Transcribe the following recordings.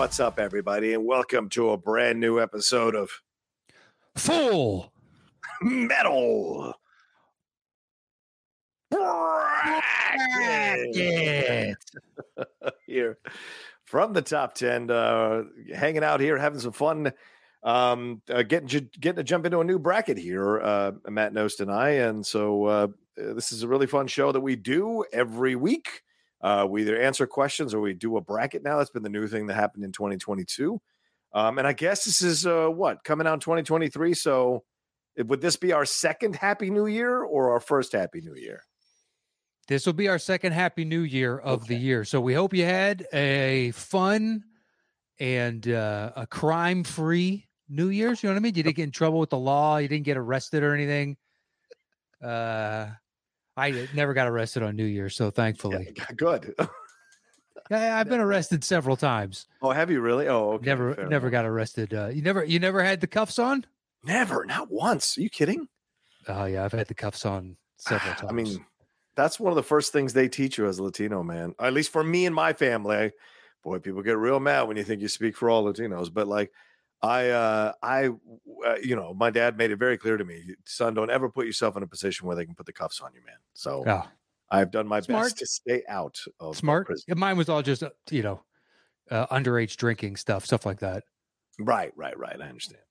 What's up, everybody, and welcome to a brand new episode of Full Metal Bracket. here from the top 10, uh, hanging out here, having some fun, um, uh, getting, getting to jump into a new bracket here, uh, Matt Knost and I. And so uh, this is a really fun show that we do every week. Uh, we either answer questions or we do a bracket now. That's been the new thing that happened in 2022. Um, and I guess this is uh, what coming out in 2023. So it- would this be our second Happy New Year or our first Happy New Year? This will be our second Happy New Year of the year. So we hope you had a fun and uh, a crime free New Year's. You know what I mean? You didn't get in trouble with the law. You didn't get arrested or anything. Uh, I never got arrested on New Year's, so thankfully, Yeah, good. yeah, I've been arrested several times. oh, have you really? Oh, okay. never, fair never enough. got arrested. Uh, you never, you never had the cuffs on? never, not once. Are you kidding? Oh yeah, I've had the cuffs on several times. I mean, that's one of the first things they teach you as a Latino man. At least for me and my family. I- boy, people get real mad when you think you speak for all Latinos. But like, I, uh, I, uh, you know, my dad made it very clear to me, son, don't ever put yourself in a position where they can put the cuffs on you, man. So oh, I've done my Smart. best to stay out of smart. prison. Mine was all just uh, you know, uh, underage drinking stuff, stuff like that. Right, right, right. I understand.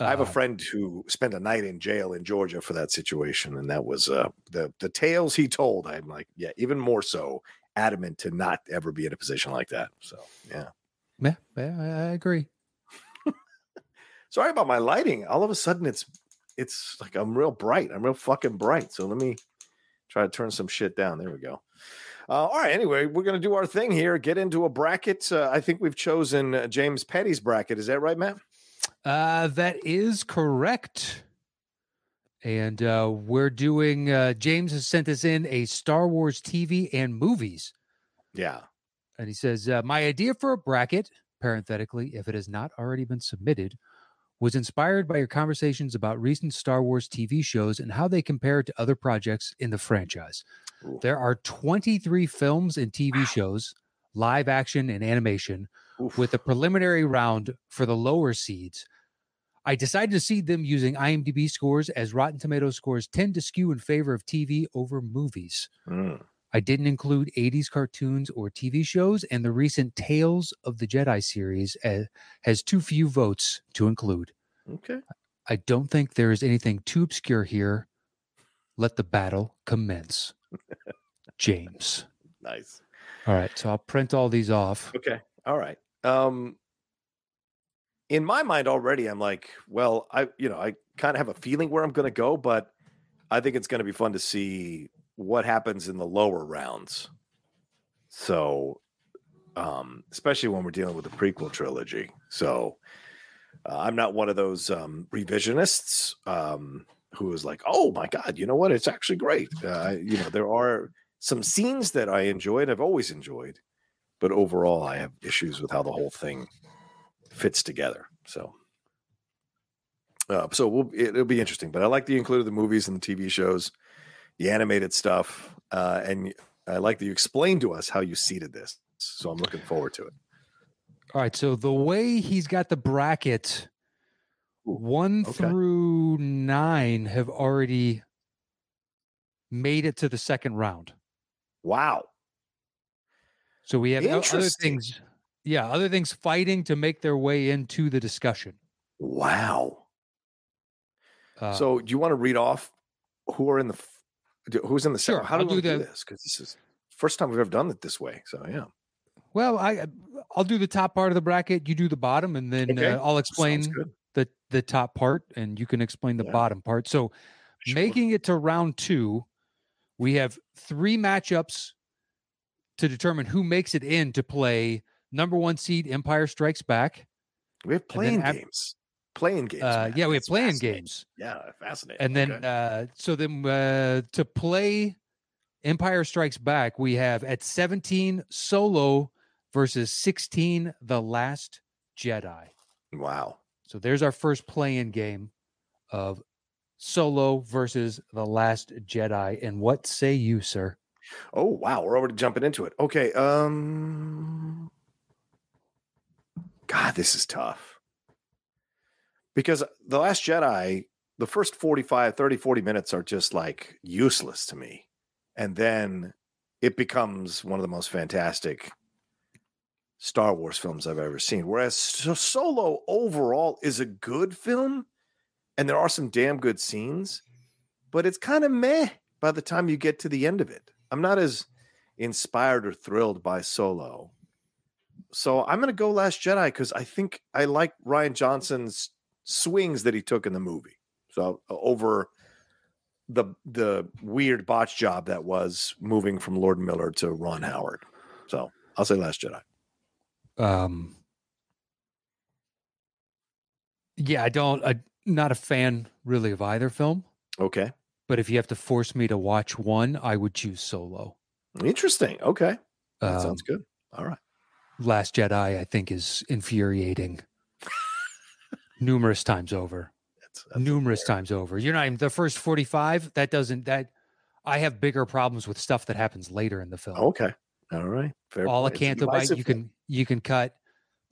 I have a Uh, friend who spent a night in jail in Georgia for that situation, and that was uh, the the tales he told. I'm like, yeah, even more so adamant to not ever be in a position like that. So, yeah. Yeah, yeah, I agree. Sorry about my lighting. All of a sudden, it's it's like I'm real bright. I'm real fucking bright. So let me try to turn some shit down. There we go. Uh, all right. Anyway, we're gonna do our thing here. Get into a bracket. Uh, I think we've chosen uh, James Petty's bracket. Is that right, Matt? Uh, that is correct. And uh, we're doing. Uh, James has sent us in a Star Wars TV and movies, Yeah. and he says, uh, "My idea for a bracket, parenthetically, if it has not already been submitted." Was inspired by your conversations about recent Star Wars TV shows and how they compare to other projects in the franchise. Ooh. There are 23 films and TV shows, live action and animation, Oof. with a preliminary round for the lower seeds. I decided to seed them using IMDb scores as Rotten Tomatoes scores tend to skew in favor of TV over movies. Mm. I didn't include 80s cartoons or TV shows, and the recent Tales of the Jedi series uh, has too few votes to include. Okay. I don't think there is anything too obscure here. Let the battle commence. James. Nice. All right, so I'll print all these off. Okay. All right. Um in my mind already I'm like, well, I you know, I kind of have a feeling where I'm going to go, but I think it's going to be fun to see what happens in the lower rounds. So um especially when we're dealing with the prequel trilogy. So uh, I'm not one of those um revisionists um who is like, "Oh my god, you know what? It's actually great." Uh, you know, there are some scenes that I enjoyed, I've always enjoyed but overall i have issues with how the whole thing fits together so uh, so we'll, it, will be interesting but i like the you included the movies and the tv shows the animated stuff uh, and i like that you explained to us how you seeded this so i'm looking forward to it All right. So the way he's got the bracket, one okay. through nine have already made it to the second round. wow So we have other things. Yeah, other things fighting to make their way into the discussion. wow Uh, so do you want to read off who are in the who's in the Sure, second how do I'll we do do the- this because this is first time we've ever done it this way so yeah well, I I'll do the top part of the bracket. You do the bottom, and then Okay, uh, I'll explain the the top part, and you can explain the Yeah. bottom part. So Sure. making it to round two, We have three matchups to determine who makes it in to play number one seed Empire Strikes Back. We have playing games. Playing games. Uh, yeah, we have playing games. Yeah, fascinating. And then, Okay. uh, so then uh, to play Empire Strikes Back, we have at 17 Solo versus 16 The Last Jedi. wow. So there's our first play-in game of Solo versus The Last Jedi. And what say you, sir? Oh wow, we're already jumping into it. Okay. Um God, this is tough. Because The Last Jedi, the first 45, 30, 40 minutes are just like useless to me. And then it becomes one of the most fantastic Star Wars films I've ever seen. Whereas Solo overall is a good film and there are some damn good scenes, but it's kind of meh by the time you get to the end of it. I'm not as inspired or thrilled by Solo. So I'm going to go Last Jedi because I think I like Rian Johnson's swings that he took in the movie. So uh, over the the weird botch job that was moving from Lord Miller to Ron Howard. So I'll say Last Jedi. Um, yeah, I don't, I'm not a fan really of either film. Okay. But if you have to force me to watch one, I would choose Solo. Interesting. Okay. That Um, sounds good. All right. Last Jedi, I think, is infuriating numerous times over. That's, that's numerous fair. times over. You're not even the first 45. That doesn't, that I have bigger problems with stuff that happens later in the film. Okay. All right. Fair. All a play. It's Canto Bight, you can, you can cut.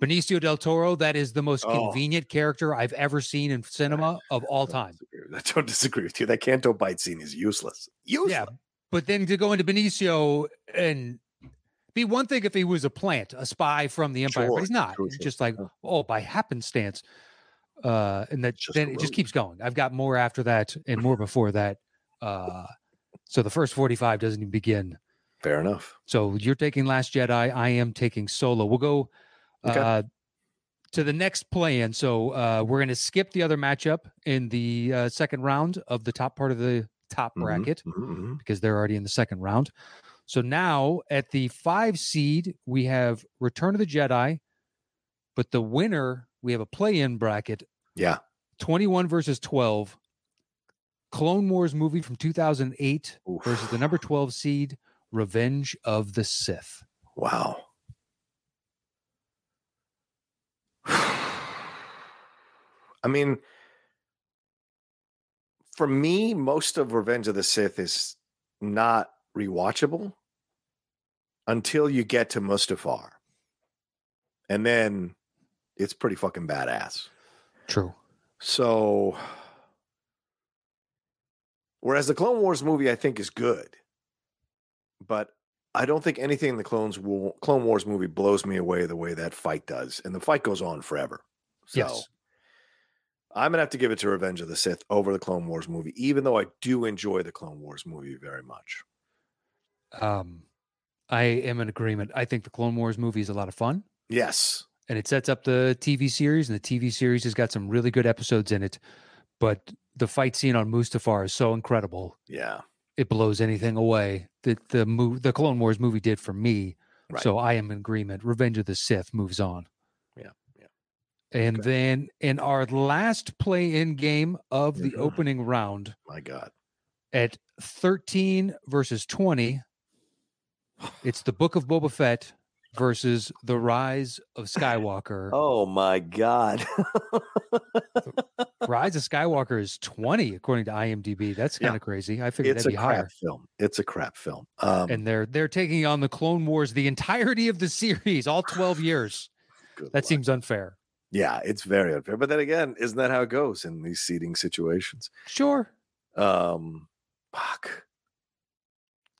Benicio del Toro, that is the most Oh. convenient character I've ever seen in cinema of all time. I don't disagree with you. That Canto Bight scene is useless. Useless. Yeah. But then to go into Benicio and be one thing if he was a plant, a spy from the Empire, Sure, but he's not. sure, He's just like, oh, by happenstance. Uh, and that Just then it just keeps going. I've got more after that and more before that. Uh, so the first 45 doesn't even begin. Fair enough. So you're taking Last Jedi. I am taking Solo. We'll go Okay. uh, to the next play in. So uh, we're going to skip the other matchup in the uh, second round of the top part of the top Mhm, bracket mhm, mhm. because they're already in the second round. So now at the five seed, we have Return of the Jedi, but the winner, we have a play in bracket Yeah. 21 versus 12. Clone Wars movie from 2008 versus the number 12 seed, Revenge of the Sith. Wow. I mean, for me, most of Revenge of the Sith is not rewatchable until you get to Mustafar. And then it's pretty fucking badass. True. So, whereas the Clone Wars movie, I think, is good, but I don't think anything in the Clones War, Clone Wars movie blows me away the way that fight does, and the fight goes on forever. So, Yes. I'm gonna have to give it to Revenge of the Sith over the Clone Wars movie, even though I do enjoy the Clone Wars movie very much. Um, I am in agreement. I think the Clone Wars movie is a lot of fun. Yes, and it sets up the TV series, and the TV series has got some really good episodes in it. But the fight scene on Mustafar is so incredible; yeah, it blows anything away that the move the Clone Wars movie did for me. Right. So I am in agreement. Revenge of the Sith moves on. Yeah, yeah. And Okay. then in our last play-in game of the Mhm. opening round my God, at 13 versus 20, it's the Book of Boba Fett versus the Rise of Skywalker. oh my God, Rise of Skywalker is 20 according to IMDb. That's kind of crazy. I figured it's that'd a be crap higher. film. It's a crap film. Um, And they're they're taking on the Clone Wars the entirety of the series, all 12 years. That luck. seems unfair. Yeah, it's very unfair. But then again, isn't that how it goes in these seating situations? Sure. Um, fuck.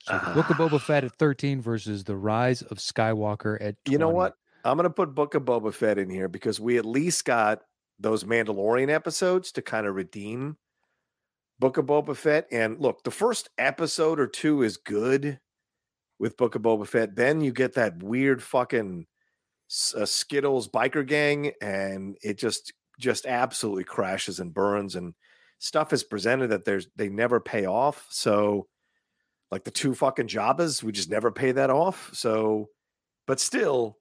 So the Book of Boba Fett at 13 versus the Rise of Skywalker at 20. You know what? I'm gonna put Book of Boba Fett in here because we at least got those Mandalorian episodes to kind of redeem Book of Boba Fett. And look, the first episode or two is good with Book of Boba Fett. Then you get that weird fucking uh, Skittles biker gang, and it just just absolutely crashes and burns, and stuff is presented that there's they never pay off. So, like the two fucking Jabbas. We just never pay that off. So, but still,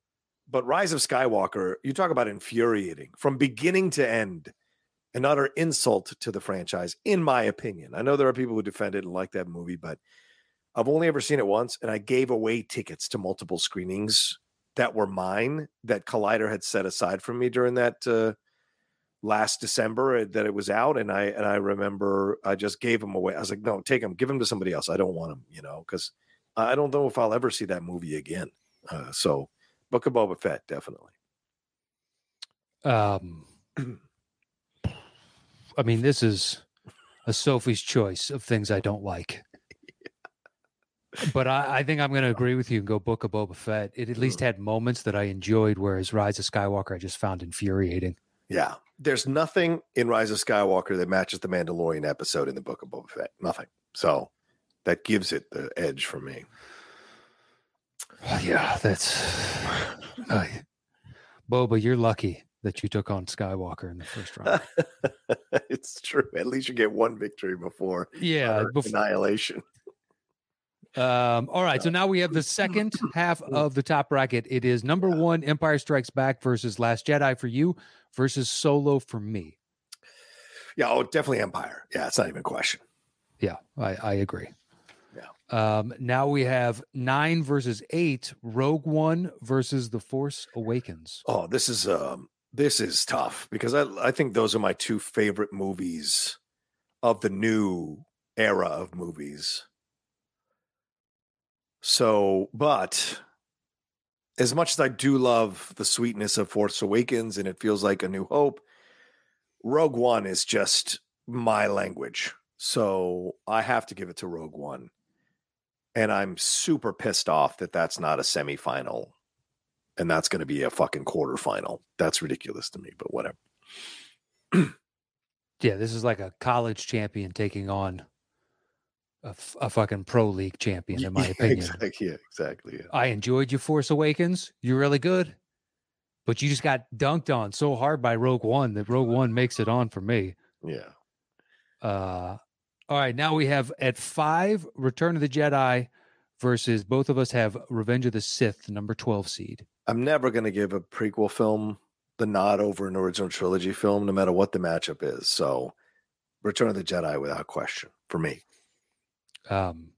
but Rise of Skywalker, you talk about infuriating from beginning to end, an utter insult to the franchise, in my opinion. I know there are people who defend it and like that movie, but I've only ever seen it once, and I gave away tickets to multiple screenings that were mine that Collider had set aside for me during that uh, last December uh, that it was out, and I and I remember I just gave them away. I was like, no, take them, give them to somebody else. I don't want them, you know, because I don't know if I'll ever see that movie again. Uh, so, Book of Boba Fett, definitely. Um, I mean, this is a Sophie's choice of things I don't like. But I, I think I'm going to agree with you and go Book of Boba Fett. It at least had moments that I enjoyed, whereas Rise of Skywalker I just found infuriating. Yeah, there's nothing in Rise of Skywalker that matches the Mandalorian episode in the Book of Boba Fett. Nothing. So that gives it the edge for me. Yeah, that's uh, Boba. You're lucky that you took on Skywalker in the first round. it's true. At least you get one victory before Yeah, annihilation. Um, all right, so now we have the second half of the top bracket. It is number one, Empire Strikes Back versus Last Jedi for you versus Solo for me. Yeah, oh, definitely Empire. Yeah, it's not even a question. Yeah, I, I agree. Yeah. Um, now we have nine versus eight, Rogue One versus The Force Awakens. Oh, this is um this is tough because I I think those are my two favorite movies of the new era of movies. So, but as much as I do love the sweetness of Force Awakens and it feels like a new hope, Rogue One is just my language. So I have to give it to Rogue One. And I'm super pissed off that that's not a semifinal and that's going to be a fucking quarterfinal. That's ridiculous to me, but whatever. Yeah, this is like a college champion taking on a, f- a fucking pro league champion, in my Yeah, opinion. Exactly. Yeah, exactly. Yeah. I enjoyed your Force Awakens. You're really good, but you just got dunked on so hard by Rogue One that Rogue One makes it on for me. yeah. Uh, all right, now we have at five Return of the Jedi versus both of us have Revenge of the Sith, number 12 seed. I'm never going to give a prequel film the nod over an original trilogy film, no matter what the matchup is. So, Return of the Jedi, without question, for me. Um,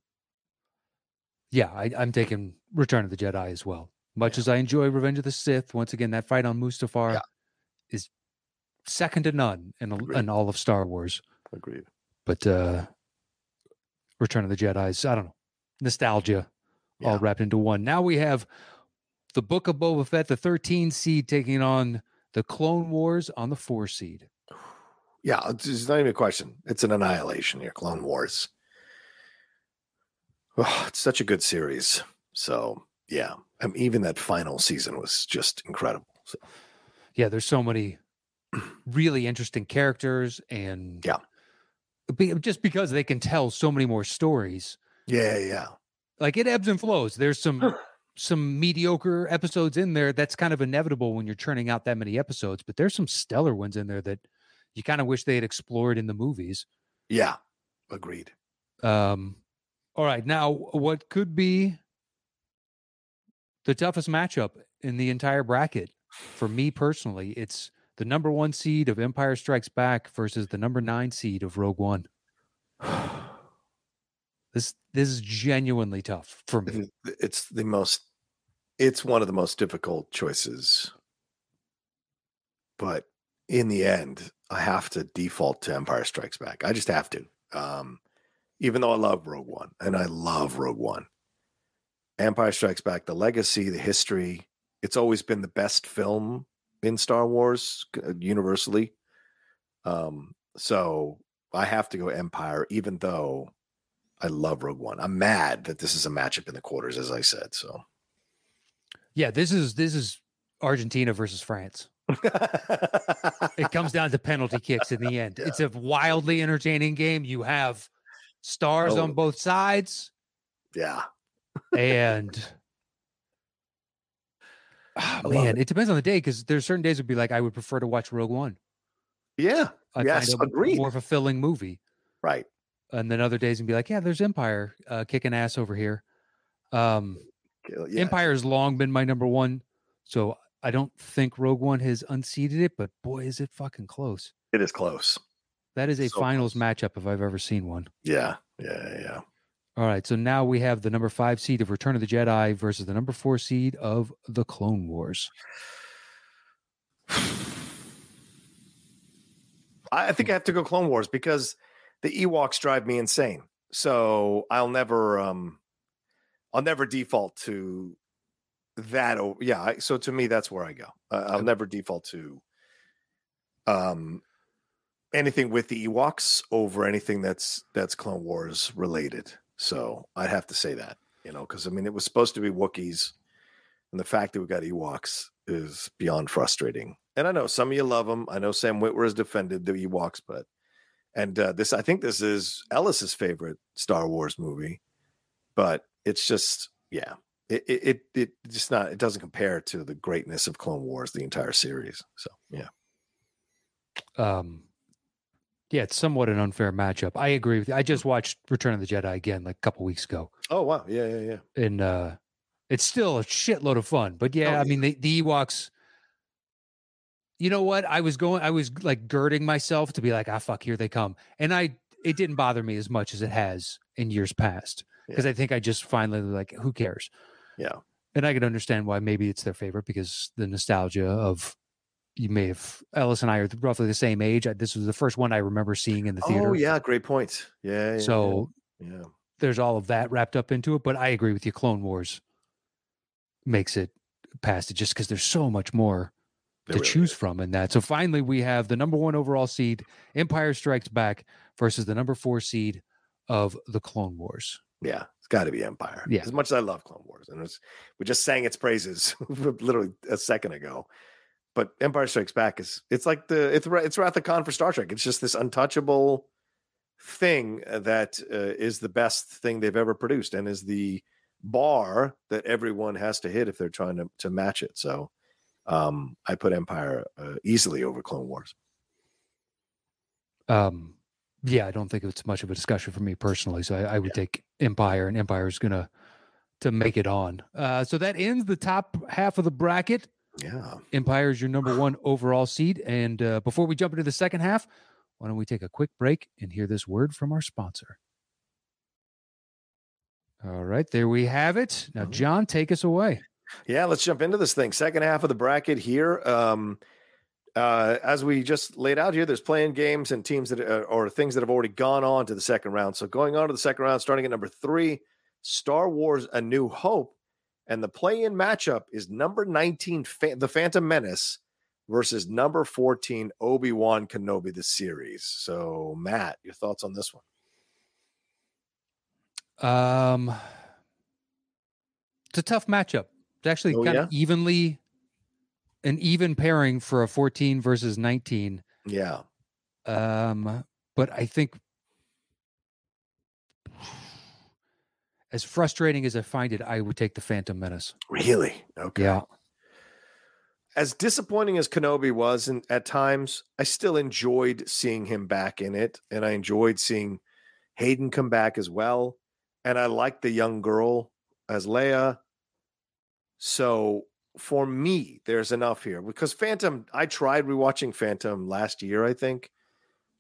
yeah, I, I'm taking Return of the Jedi as well. Much Yeah. as I enjoy Revenge of the Sith, once again, that fight on Mustafar Yeah. is second to none in, Agreed. in all of Star Wars. Agreed. But uh, Return of the Jedi is, I don't know, nostalgia all wrapped into one. Now we have the Book of Boba Fett, the 13 seed, taking on the Clone Wars on the four seed. Yeah, it's, it's not even a question. It's an annihilation here, Clone Wars. Oh, it's such a good series. So, yeah, I mean, even that final season was just incredible. So, Yeah, there's so many really interesting characters and Yeah. be- just because they can tell so many more stories. yeah, yeah. Like it ebbs and flows. There's some some mediocre episodes in there. That's kind of inevitable when you're churning out that many episodes. But there's some stellar ones in there that you kind of wish they had explored in the movies. Yeah, agreed. Um, all right, now what could be the toughest matchup in the entire bracket for me personally? It's the number one seed of Empire Strikes Back versus the number nine seed of Rogue One. This this is genuinely tough for me. It's the most it's one of the most difficult choices but in the end i have to default to empire strikes back i just have to um even though i love rogue one and i love rogue one empire strikes back the legacy the history it's always been the best film in star wars uh, universally um so i have to go empire even though I love Rogue One. I'm mad that this is a matchup in the quarters, as I said. So Yeah, this is this is Argentina versus France. It comes down to penalty kicks in the end. It's a wildly entertaining game. You have stars on Oh. both sides. yeah, and love man, it. depends on the day because there's certain days would be like I would prefer to watch Rogue One. yeah, I Yes, find it agreed. more fulfilling movie. right. and then other days and be like, yeah, there's Empire uh, kicking ass over here. Um, Yeah, Empire has long been my number one, so I don't think Rogue One has unseated it, but boy, is it fucking close. It is close. That is a So finals close. matchup if I've ever seen one. Yeah, yeah, yeah. All right, so now we have the number five seed of Return of the Jedi versus the number four seed of the Clone Wars. I think I have to go Clone Wars because the Ewoks drive me insane. So I'll never, um, I'll never default to that. Oh, Yeah. So to me, that's where I go. Uh, I'll never default to, um, anything with the Ewoks over anything that's that's Clone Wars related. So I'd have to say that, you know, because I mean it was supposed to be Wookiees, and the fact that we got Ewoks is beyond frustrating. And I know some of you love them. I know Sam Witwer has defended the Ewoks, but and uh, this I think this is Ellis's favorite Star Wars movie, but it's just yeah, it it it, it just not it doesn't compare to the greatness of Clone Wars, the entire series. So yeah, Um, yeah, it's somewhat an unfair matchup. I agree with you. I just watched Return of the Jedi again like a couple weeks ago, oh wow, yeah yeah yeah. and uh, it's still a shitload of fun. But yeah, Oh, I mean the, the Ewoks. You know what? I was going. I was like girding myself to be like, ah, fuck, here they come, and I. It didn't bother me as much as it has in years past because I think I just finally like, who cares? Yeah. and I can understand why maybe it's their favorite because the nostalgia of you may have Ellis and I are roughly the same age. This was the first one I remember seeing in the oh, theater. Oh yeah, great point. Yeah. yeah, So yeah. there's all of that wrapped up into it. But I agree with you. Clone Wars makes it past it just because there's so much more There to really choose is. from in that. So finally, we have the number one overall seed, Empire Strikes Back, versus the number four seed of the Clone Wars. Yeah, it's got to be Empire. Yeah. As much as I love Clone Wars, and it's, we just sang its praises literally a second ago. But Empire Strikes Back is it's like the it's it's Wrath of Khan for Star Trek. It's just this untouchable thing uh, that uh, is the best thing they've ever produced, and is the bar that everyone has to hit if they're trying to to match it. So um, I put Empire uh, easily over Clone Wars. Um, yeah, I don't think it's much of a discussion for me personally. So I, I would take Empire, and Empire is gonna to make it on. Uh, so that ends the top half of the bracket. Yeah. Empire is your number one overall seed. And uh, before we jump into the second half, why don't we take a quick break and hear this word from our sponsor? All right, there we have it. Now. John, take us away. Yeah, let's jump into this thing. Second half of the bracket here. Um, uh, as we just laid out here, there's playing games and teams that uh, or things that have already gone on to the second round. So going on to the second round, starting at number three, Star Wars: A New Hope, and the play-in matchup is number 19, Fa- The Phantom Menace, versus number 14, Obi Wan Kenobi, the series. So Matt, your thoughts on this one? Um, it's a tough matchup. It's actually Oh, kind yeah? of evenly an even pairing for a 14 versus 19. Yeah, Um, but I think as frustrating as I find it, I would take the Phantom Menace. really? Okay. Yeah. as disappointing as Kenobi was and at times, I still enjoyed seeing him back in it. And I enjoyed seeing Hayden come back as well. And I liked the young girl as Leia. So for me, there's enough here because Phantom, I tried rewatching Phantom last year, I think.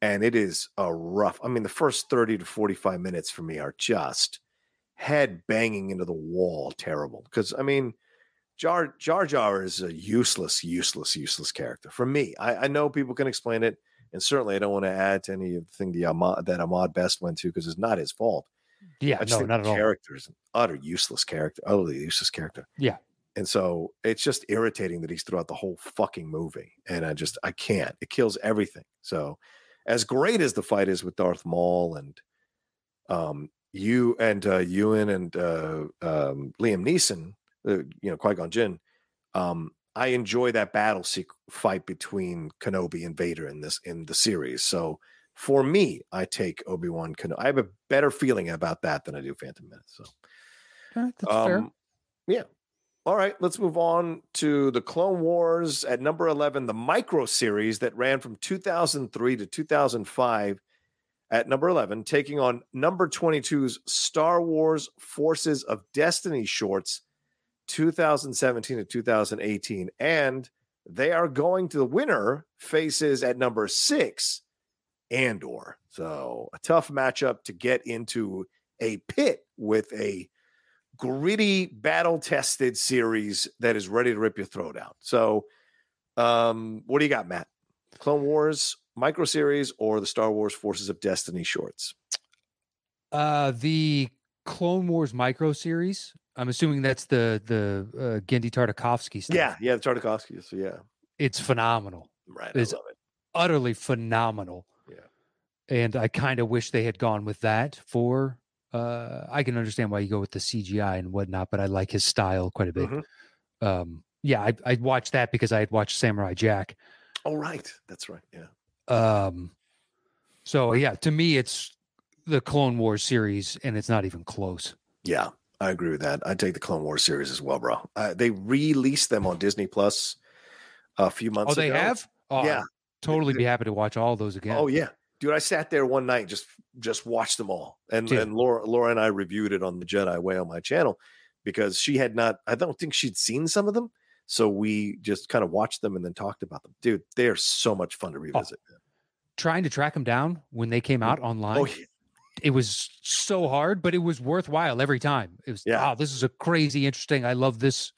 And it is a rough, I mean, the first 30 to 45 minutes for me are just head banging into the wall terrible. Because, I mean, Jar Jar Jar is a useless, useless, useless character for me. I, I know people can explain it, and certainly I don't want to add to any of the thing Ahmad, that Ahmed Best went to because it's not his fault. Yeah. I just No, think not the at all. character is an utter useless character, utterly useless character. Yeah. and so it's just irritating that he's throughout the whole fucking movie, and I just I can't. It kills everything. So, as great as the fight is with Darth Maul and um you and uh Ewan and uh um Liam Neeson, uh, you know, Qui-Gon Jinn, um I enjoy that battle sequ- fight between Kenobi and Vader in this in the series. So for me, I take Obi-Wan Kenobi. I have a better feeling about that than I do Phantom Menace. So that's fair. um, yeah. All right, let's move on to the Clone Wars at number 11, the micro series that ran from 2003 to 2005. At number 11, taking on number 22's Star Wars Forces of Destiny shorts 2017 to 2018. And they are going to the winner faces at number six, Andor. So a tough matchup to get into a pit with a gritty, battle tested series that is ready to rip your throat out. So, um, what do you got, Matt? Clone Wars micro series or the Star Wars Forces of Destiny shorts? Uh, the Clone Wars micro series. I'm assuming that's the the uh, Genndy Tartakovsky stuff. Yeah, yeah, the Tartakovsky. So yeah, it's phenomenal. right. It's- I love it. Utterly phenomenal. Yeah. And I kind of wish they had gone with that for. Uh, I can understand why you go with the CGI and whatnot, but I like his style quite a bit. Mhm. Um, yeah, I I watched that because I had watched Samurai Jack. Oh, right. That's right. Yeah. Um, so yeah, to me, it's the Clone Wars series, and it's not even close. Yeah, I agree with that. I take the Clone Wars series as well, bro. Uh, they released them on Disney Plus a few months Oh, they ago. have? Oh, Yeah. I'd totally be happy to watch all those again. Oh yeah, dude. I sat there one night just just watched them all, and Dude. and Laura Laura and I reviewed it on the Jedi Way on my channel because she had not. I don't think she'd seen some of them, so we just kind of watched them and then talked about them. Dude, they are so much fun to revisit. Trying to track them down when they came out mm. oh, online, Oh, yeah. it was so hard, but it was worthwhile every time. It was, Yeah. wow, this is a crazy, interesting. I love this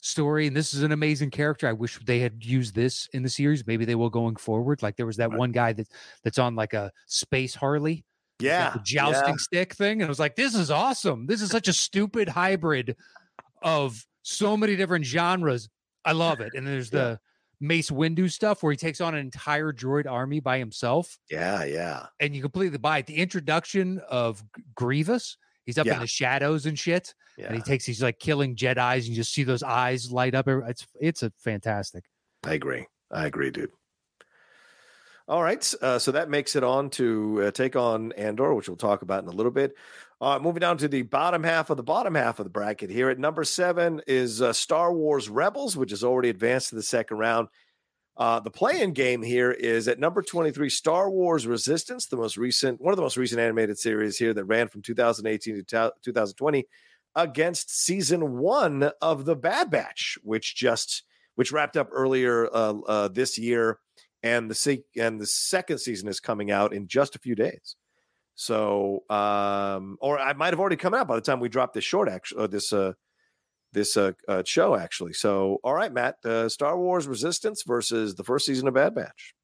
story, and this is an amazing character. I wish they had used this in the series. Maybe they will going forward. Like there was that Right. one guy that that's on like a space Harley. Yeah, the jousting stick thing. And I was like, this is awesome. This is such a stupid hybrid of so many different genres. I love it. And there's Yeah. the Mace Windu stuff where he takes on an entire droid army by himself, yeah, yeah, and you completely buy it. The introduction of Grievous, he's up Yeah. in the shadows and shit, yeah. and he takes he's like killing Jedi's, and you just see those eyes light up. It's it's a fantastic. I agree. I agree, dude. All right. Uh, so that makes it on to uh, take on Andor, which we'll talk about in a little bit. Uh, moving down to the bottom half of the bottom half of the bracket here. At number seven is uh, Star Wars Rebels, which has already advanced to the second round. Uh, the play-in game here is at number 23, Star Wars Resistance, the most recent, one of the most recent animated series here that ran from 2018 to ta- 2020 against season one of the Bad Batch, which just which wrapped up earlier this year, and the se- and the second season is coming out in just a few days. So, um, or I might have already come out by the time we drop this short, actually, uh, this uh, this uh, uh, show actually. So, all right, Matt, uh, Star Wars Resistance versus the first season of Bad Batch.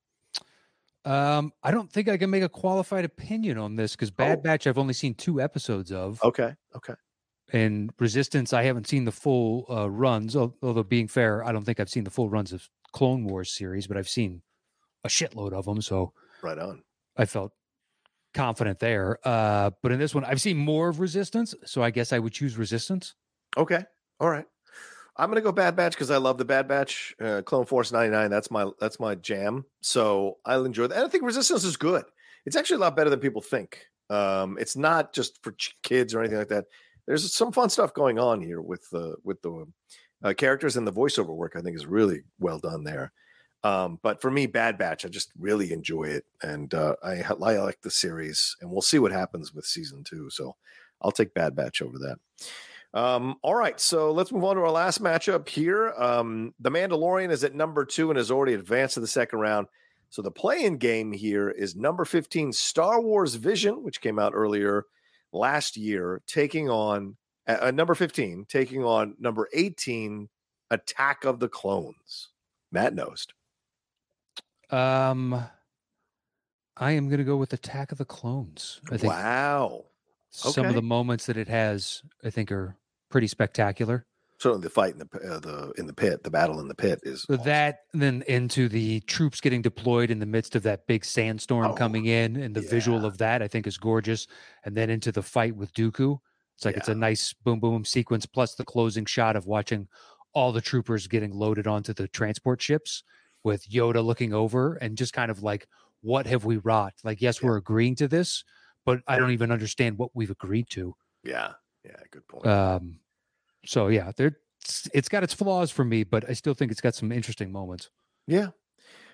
Um, I don't think I can make a qualified opinion on this because Bad Oh. Batch I've only seen two episodes of. Okay, okay, and Resistance, I haven't seen the full uh, runs. Although being fair, I don't think I've seen the full runs of Clone Wars series, but I've seen a shitload of them, so right on. I felt confident there. Uh, but in this one, I've seen more of Resistance, so I guess I would choose Resistance. Okay, all right. I'm gonna go Bad Batch because I love the Bad Batch. Uh, Clone Force 99. That's my that's my jam. So I'll enjoy that. And I think Resistance is good. It's actually a lot better than people think. Um, it's not just for kids or anything like that. There's some fun stuff going on here with the with the uh, characters and the voiceover work. I think is really well done there. Um, but for me, Bad Batch, I just really enjoy it, and uh, I, I like the series, and we'll see what happens with season two. So I'll take Bad Batch over that. Um, all right, so let's move on to our last matchup here. Um, the Mandalorian is at number two and has already advanced to the second round. So the play-in game here is number 15, Star Wars Vision, which came out earlier last year, taking on uh, uh, number 15, taking on number 18, Attack of the Clones. Matt Knost. Um, I am going to go with Attack of the Clones. I think Wow. some of the moments that it has, I think, are pretty spectacular. Certainly the fight in the uh, the in the pit, the battle in the pit is So awesome. that then into the troops getting deployed in the midst of that big sandstorm Oh, coming in, and the visual of that I think is gorgeous. And then into the fight with Dooku, it's like it's a Yeah. nice boom boom sequence. Plus the closing shot of watching all the troopers getting loaded onto the transport ships with Yoda looking over and just kind of like, what have we wrought? Like, yes, Yeah. we're agreeing to this, but I don't even understand what we've agreed to. yeah, yeah, good point. Um, so yeah, there it's- got its flaws for me, but I still think it's got some interesting moments. Yeah.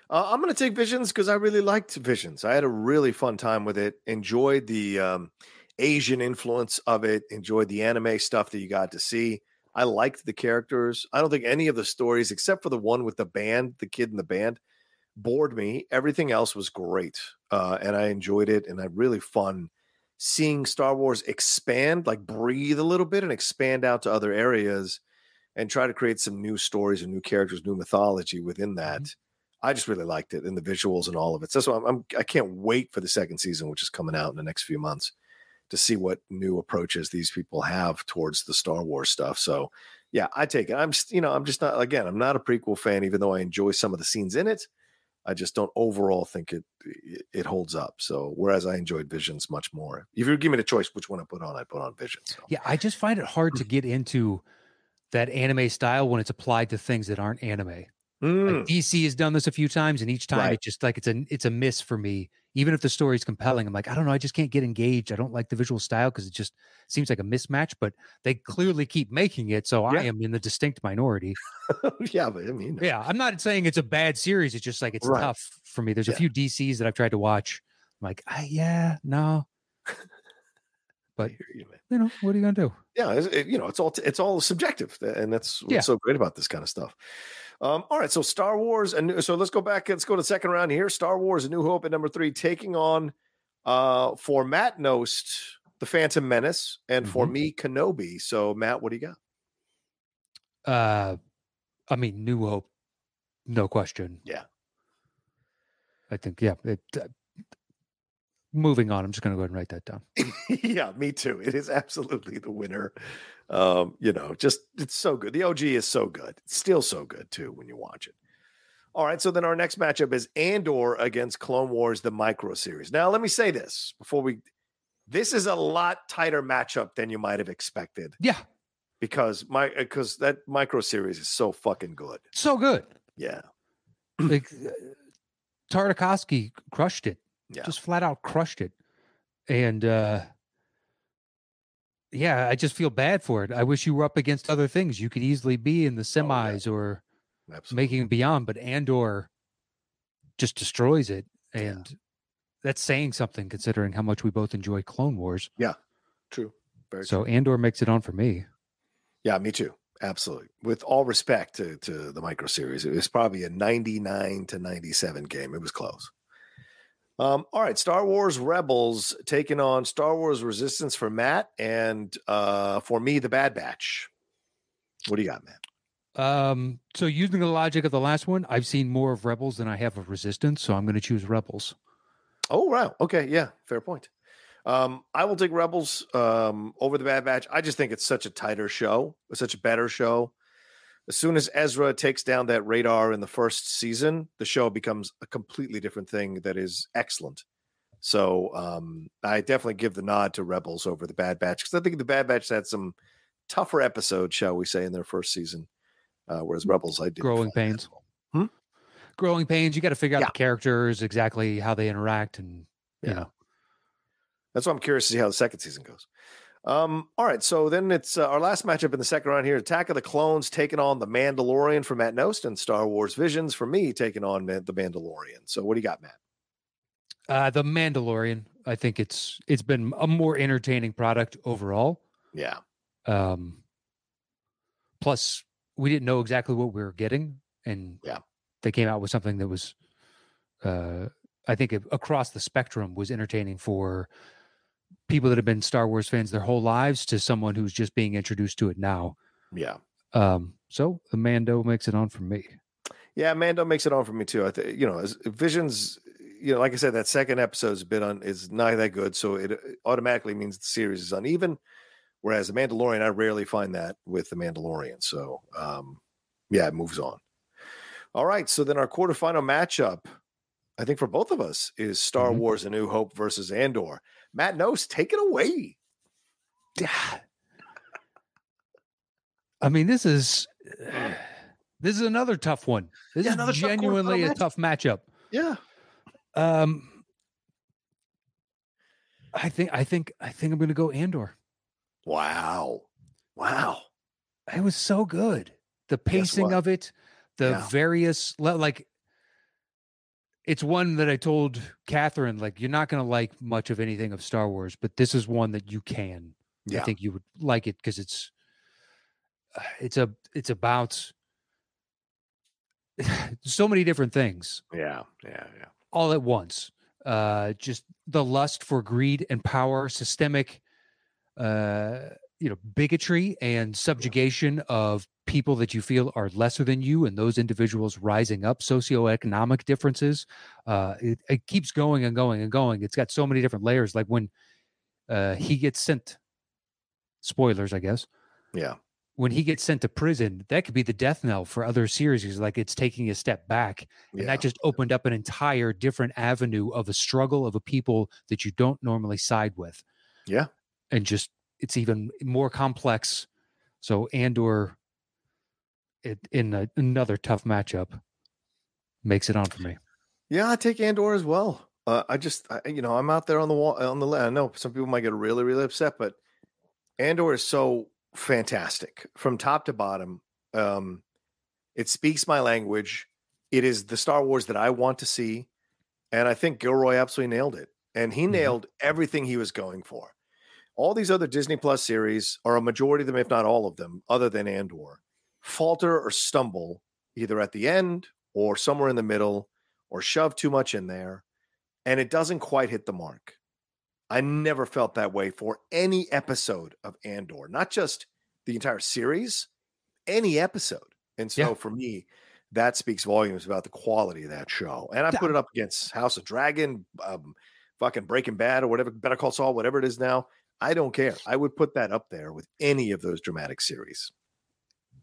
Uh, I'm going to take Visions because I really liked Visions. I had a really fun time with it. Enjoyed the um, Asian influence of it. Enjoyed the anime stuff that you got to see. I liked the characters. I don't think any of the stories, except for the one with the band, the kid in the band, bored me. Everything else was great, uh, and I enjoyed it. And I really fun seeing Star Wars expand, like breathe a little bit and expand out to other areas, and try to create some new stories and new characters, new mythology within that. Mm-hmm. I just really liked it and the visuals and all of it. So that's why I'm, I'm I can't wait for the second season, which is coming out in the next few months, to see what new approaches these people have towards the Star Wars stuff. So yeah, I take it. I'm just, you know, I'm just not again, I'm not a prequel fan, even though I enjoy some of the scenes in it. I just don't overall think it it holds up. So whereas I enjoyed Visions much more. If you give me the choice which one I put on, I put on Visions. So. Yeah, I just find it hard to get into that anime style when it's applied to things that aren't anime. Mm. Like DC has done this a few times, and each time right. it just like it's a it's a miss for me. Even if the story is compelling, I'm like, I don't know, I just can't get engaged. I don't like the visual style because it just seems like a mismatch. But they clearly keep making it, so yeah. I am in the distinct minority. yeah, but I mean, yeah, I'm not saying it's a bad series. It's just like it's right. tough for me. There's yeah. a few DCs that I've tried to watch. I'm like, ah, yeah, no. But you, you, know, what are you gonna do? Yeah, it, you know, it's all it's all subjective, and that's what's yeah. so great about this kind of stuff. Um, all right, so Star Wars, and so let's go back. Let's go to the second round here. Star Wars: A New Hope at number three, taking on uh, for Matt Knost, the Phantom Menace, and mm-hmm. for me, Kenobi. So, Matt, what do you got? Uh, I mean, New Hope, no question. Yeah, I think yeah. It, uh, moving on, I'm just going to go ahead and write that down. yeah, me too. It is absolutely the winner. Um, you know, just it's so good. The OG is so good. It's still so good too when you watch it. All right, so then our next matchup is Andor against Clone Wars, the micro series. Now, let me say this before we. This is a lot tighter matchup than you might have expected. Yeah, because my because that micro series is so fucking good. So good. Yeah. like uh, Tartakovsky crushed it. Yeah. Just flat out crushed it. And uh yeah, I just feel bad for it. I wish you were up against other things. You could easily be in the semis oh, yeah. or Absolutely. making beyond, but Andor just destroys it. And yeah. that's saying something considering how much we both enjoy Clone Wars. Yeah, true. Very so true. Andor makes it on for me. Yeah, me too. Absolutely. With all respect to, to the micro series, it was probably a 99 to 97 game. It was close. Um, all right, Star Wars Rebels taking on Star Wars Resistance for Matt and uh, for me, the Bad Batch. What do you got, Matt? Um, so using the logic of the last one, I've seen more of Rebels than I have of Resistance, so I'm going to choose Rebels. Oh wow, okay, yeah, fair point. Um, I will take Rebels um, over the Bad Batch. I just think it's such a tighter show, such a better show as soon as Ezra takes down that radar in the first season, the show becomes a completely different thing that is excellent. So um, I definitely give the nod to Rebels over the Bad Batch because I think the Bad Batch had some tougher episodes, shall we say, in their first season, uh, whereas mm, Rebels I did growing pains. Hmm? Growing pains. You got to figure out yeah. the characters exactly how they interact, and you yeah. know. That's why I'm curious to see how the second season goes. Um, all right, so then it's uh, our last matchup in the second round here: Attack of the Clones taking on the Mandalorian for Matt Knost, and Star Wars Visions for me taking on the Mandalorian. So, what do you got, Matt? Uh, the Mandalorian. I think it's it's been a more entertaining product overall. Yeah. Um. Plus, we didn't know exactly what we were getting, and yeah, they came out with something that was, uh, I think, across the spectrum was entertaining for people that have been Star Wars fans their whole lives to someone who's just being introduced to it now. Yeah. Um, so the Mando makes it on for me. Yeah, Mando makes it on for me too. I think you know, as Visions, you know, like I said, that second episode is a bit on is not that good, so it automatically means the series is uneven. Whereas the Mandalorian, I rarely find that with the Mandalorian. So um, yeah, it moves on. All right, so then our quarterfinal matchup, I think for both of us, is Star mm-hmm. Wars: A New Hope versus Andor. Matt Knost, take it away. I mean, this is this is another tough one. This yeah, is genuinely tough a tough matchup. Yeah. Um I think I think I think I'm gonna go Andor. Wow. Wow. It was so good. The pacing of it, the yeah. various like it's one that I told Catherine, like, you're not going to like much of anything of Star Wars, but this is one that you can. I think you would like it because it's, it's a, it's about so many different things yeah, yeah, yeah. all at once. Uh, just the lust for greed and power, systemic, uh, you know, bigotry and subjugation of people that you feel are lesser than you, and those individuals rising up, socioeconomic differences. Uh, it, it keeps going and going and going. It's got so many different layers. Like when uh, he gets sent, spoilers, I guess. Yeah. When he gets sent to prison, that could be the death knell for other series. Like it's taking a step back and yeah. that just opened up an entire different avenue of a struggle of a people that you don't normally side with Yeah. and just it's even more complex so andor it, in a, another tough matchup makes it on for me Yeah, I take Andor as well. Uh, I just, I, you know, I'm out there on the wall on the. I know some people might get really, really upset, but Andor is so fantastic from top to bottom. Um, it speaks my language. It is the Star Wars that I want to see, and I think Gilroy absolutely nailed it. And he Mhm. nailed everything he was going for. All these other Disney Plus series, or a majority of them, if not all of them, other than Andor, falter or stumble either at the end or somewhere in the middle or shove too much in there and it doesn't quite hit the mark. I never felt that way for any episode of Andor, not just the entire series, any episode. And so Yeah. for me, that speaks volumes about the quality of that show. And I put it up against House of Dragon, um, fucking Breaking Bad, or whatever, Better Call Saul, whatever it is now. I don't care. I would put that up there with any of those dramatic series.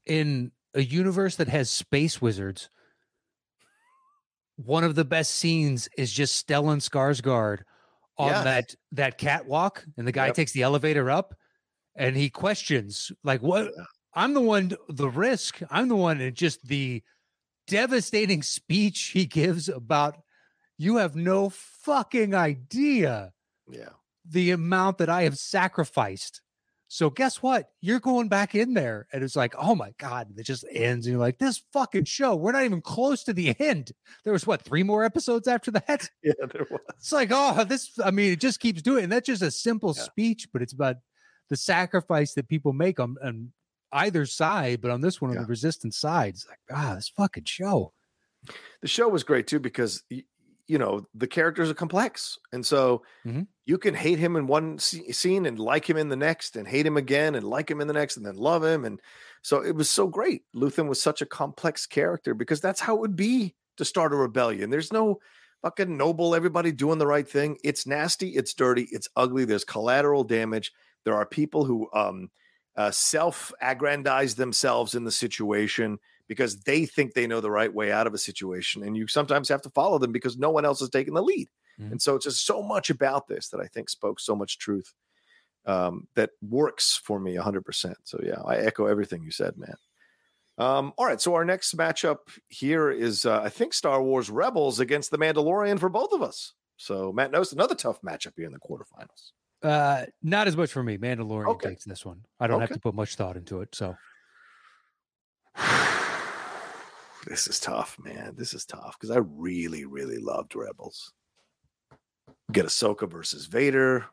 in a universe that has space wizards one of the best scenes is just Stellan Skarsgård on that that catwalk and the guy Yep. takes the elevator up and he questions like what Yeah. I'm the one the risk I'm the one and just the devastating speech he gives about you have no fucking idea Yeah. The amount that I have sacrificed. So guess what? You're going back in there. And it's like, oh my God. It just ends. And you're like, this fucking show, we're not even close to the end. There was what, three more episodes after that? Yeah, there was. It's like, oh, this, I mean, it just keeps doing. And that's just a simple Yeah. speech, but it's about the sacrifice that people make on, on either side, but on this one, on Yeah. the resistance side, it's like, ah, this fucking show. the show was great too because you know the characters are complex and so Mhm. you can hate him in one sce- scene and like him in the next and hate him again and like him in the next and then love him and so it was so great. Luthen was such a complex character because that's how it would be to start a rebellion. There's no fucking noble everybody doing the right thing. It's nasty it's dirty it's ugly there's collateral damage. There are people who um uh, self-aggrandize themselves in the situation because they think they know the right way out of a situation and you sometimes have to follow them because no one else is taking the lead Mhm. and so it's just so much about this that i think spoke so much truth um, that works for me 100% so yeah i echo everything you said man um, all right so our next matchup here is uh, i think star wars rebels against the mandalorian for both of us so Matt Knost another tough matchup here in the quarterfinals Uh, not as much for me. Mandalorian Okay. takes this one. I don't have to put much thought into it. So this is tough, man. This is tough because I really, really loved Rebels. We get Ahsoka versus Vader.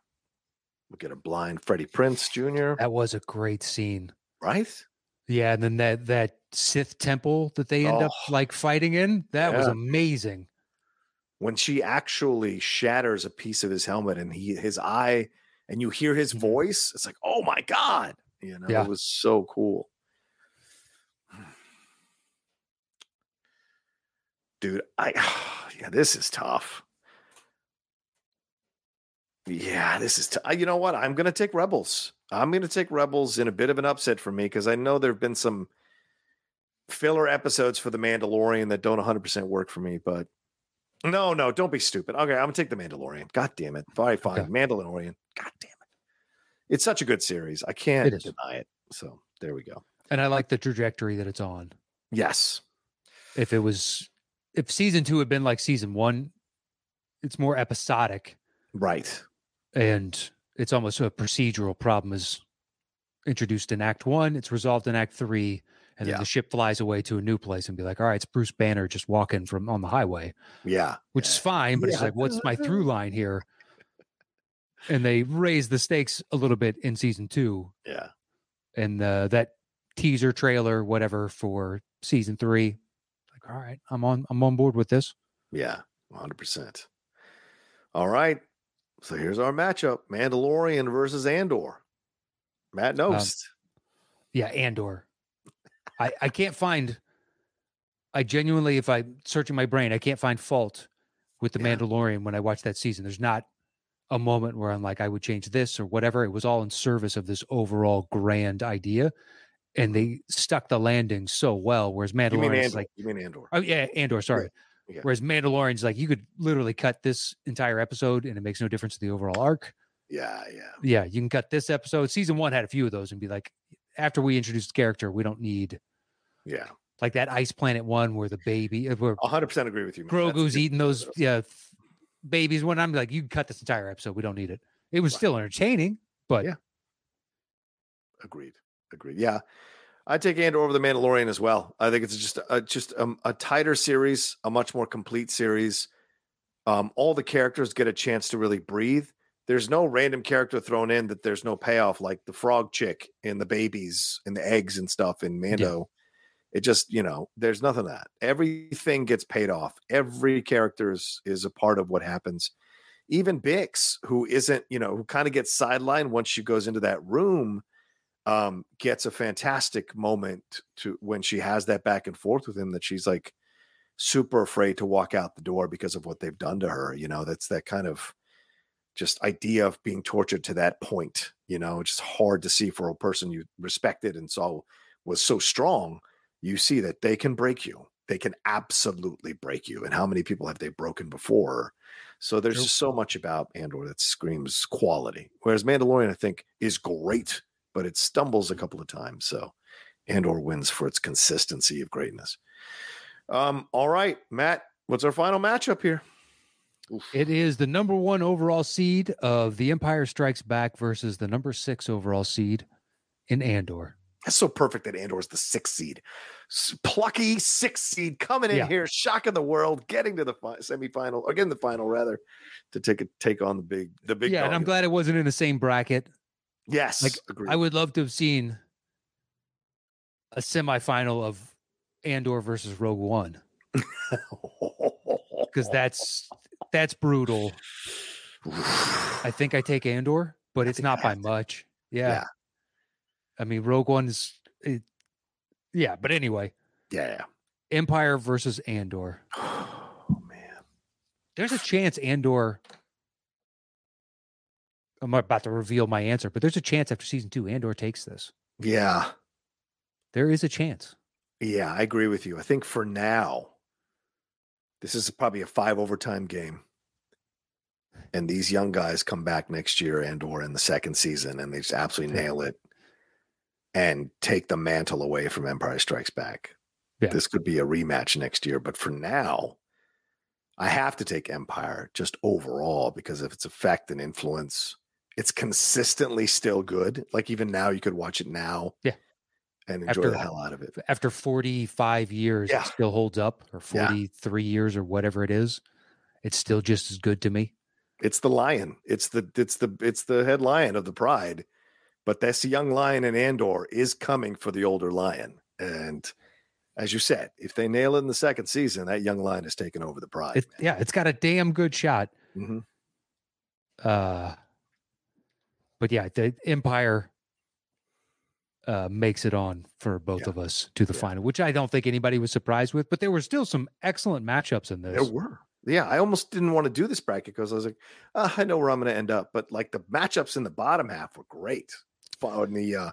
We get a blind Freddie Prinze Jr. that was a great scene. Right? Yeah, and then that that Sith temple that they end up Oh. like fighting in, that was amazing. When she actually shatters a piece of his helmet and he his eye, and you hear his Mhm. voice, it's like, oh my god! You know, Yeah. it was so cool. Dude, I yeah, this is tough. Yeah, this is. T- you know what? I'm going to take Rebels. I'm going to take Rebels in a bit of an upset for me because I know there have been some filler episodes for the Mandalorian that don't 100% work for me. But no, no, don't be stupid. Okay, I'm going to take the Mandalorian. God damn it. All right, fine. Okay. Mandalorian. God damn it. It's such a good series. I can't It deny it. So there we go. And I like the trajectory that it's on. Yes. If it was if season 2 had been like season 1, it's more episodic Right. and it's almost a procedural problem is introduced in act 1, it's resolved in act 3 And then Yeah. the ship flies away to a new place and be like, all right, it's Bruce Banner just walking from on the highway, Yeah. which is fine. But it's like, what's my through line here? And they raise the stakes a little bit in season two. Yeah. And uh, that teaser trailer, whatever, for season three. All right, I'm on I'm on board with this. Yeah. 100%. All right. So here's our matchup Mandalorian versus Andor. Matt um, Knost. Yeah, Andor. I I can't find. I genuinely, if I search in my brain, I can't find fault with the Yeah. Mandalorian when I watch that season. There's not a moment where I'm like, I would change this or whatever. It was all in service of this overall grand idea, and they stuck the landing so well. Whereas Mandalorian is like, you mean Andor. oh yeah, Andor. Sorry. Yeah. Whereas Mandalorian's like, you could literally cut this entire episode, and it makes no difference to the overall arc. Yeah. Yeah. Yeah, you can cut this episode. Season one had a few of those, and be like, after we introduced the character, we don't need Yeah. like that Ice Planet one where the baby, uh, where 100% agree with you. man. Grogu's eating those yeah babies. When I'm like, you can cut this entire episode. We don't need it. It was Right. still entertaining, but Yeah. Agreed. Agreed. Yeah. I take Andor over the Mandalorian as well. I think it's just a, just um, a tighter series, a much more complete series. Um, all the characters get a chance to really breathe. There's no random character thrown in that there's no payoff, like the frog chick and the babies and the eggs and stuff in Mando. It just, you know, there's nothing that. Everything gets paid off. Every character is, is a part of what happens. Even Bix, who isn't, you know, who kind of gets sidelined once she goes into that room, um, gets a fantastic moment to when she has that back and forth with him that she's like super afraid to walk out the door because of what they've done to her. You know, that's that kind of just idea of being tortured to that point. You know, it's just hard to see for a person you respected and saw was so strong. You see that they can break you. They can absolutely break you. And how many people have they broken before? So there's just so much about Andor that screams quality. Whereas Mandalorian, I think, is great, but it stumbles a couple of times. So Andor wins for its consistency of greatness. Um, all right, Matt, what's our final matchup here? Oof. it is the number one overall seed of The Empire Strikes Back versus the number six overall seed in Andor. That's so perfect that Andor is the sixth seed. Plucky sixth seed coming in Yeah. here, shocking the world, getting to the fi- semifinal, or getting the final rather, to take a take on the big the big. yeah, and I'm glad it wasn't in the same bracket. Yes, like, agreed. I would love to have seen a semifinal of Andor versus Rogue One because that's that's brutal. I think I take Andor, but it's not by much. Yeah. Yeah. I mean, Rogue One is, it, yeah. But anyway, yeah. Empire versus Andor. Oh man. There's a chance Andor. I'm about to reveal my answer, but there's a chance after season two, Andor takes this. Yeah. There is a chance. Yeah, I agree with you. I think for now, this is probably a five overtime game. And these young guys come back next year and or in the second season and they just absolutely Yeah. nail it and take the mantle away from Empire Strikes Back. Yeah. This could be a rematch next year, but for now, I have to take Empire just overall because of its effect and influence. It's consistently still good. Like even now, you could watch it now. Yeah. And enjoy After- the hell out of it. After 45 years, Yeah. it still holds up, or Yeah. 43 years, or whatever it is. It's still just as good to me. It's the lion. It's the it's the it's the head lion of the pride. But this young lion in Andor is coming for the older lion. And as you said, if they nail it in the second season, that young lion is taking over the pride. It, yeah, it's got a damn good shot. Mhm. Uh, but yeah, the Empire uh, makes it on for both Yeah. of us to the Yeah. final, which I don't think anybody was surprised with. But there were still some excellent matchups in this. There were. Yeah, I almost didn't want to do this bracket because I was like, "Ah, I know where I'm going to end up. But like the matchups in the bottom half were great. On the uh,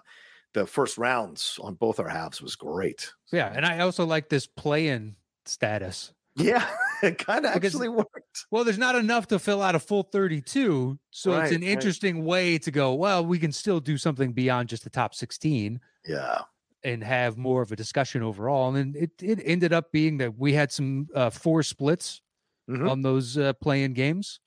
the first rounds on both our halves was great. Yeah, and I also like this play-in status. Yeah, it kind of actually worked. Well, there's not enough to fill out a full 32, so it's Right, an right. interesting way to go. Well, we can still do something beyond just the top 16. Yeah, and have more of a discussion overall. And it, it ended up being that we had some uh, four splits Mhm. on those uh, playing games.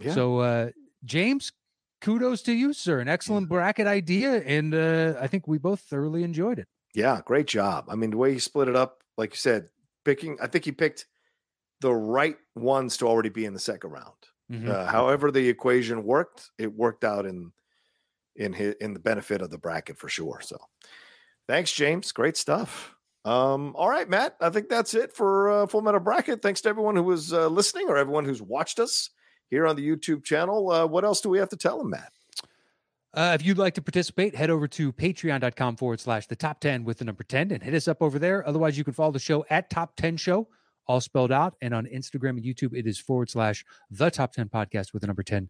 yeah. So, uh, James, kudos to you, sir. An excellent bracket idea. And uh, I think we both thoroughly enjoyed it. Yeah, great job. I mean, the way you split it up, like you said, picking, I think he picked the right ones to already be in the second round. Mhm. Uh, however, the equation worked, it worked out in in his, in the benefit of the bracket for sure. So, thanks, James. Great stuff. Um, all right, Matt. I think that's it for uh, Full Metal Bracket. Thanks to everyone who was uh, listening or everyone who's watched us here on the YouTube channel. Uh, what else do we have to tell them, Matt? Uh, if you'd like to participate, head over to patreon.com forward slash the top 10 with the number 10 and hit us up over there. Otherwise, you can follow the show at top 10 show, all spelled out. And on Instagram and YouTube, it is forward slash the top 10 podcast with the number 10.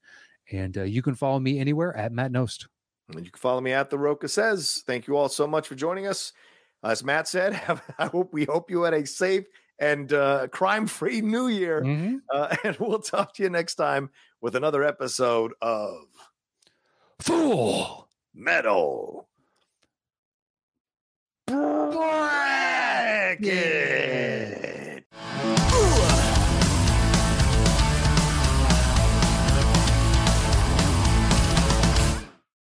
And uh, you can follow me anywhere at Matt Knost. And you can follow me at the Rocha says. Thank you all so much for joining us. As Matt said, I hope we hope you had a safe and uh, crime-free New Year. Mhm. Uh, and we'll talk to you next time with another episode of Fool! Metal Bracket.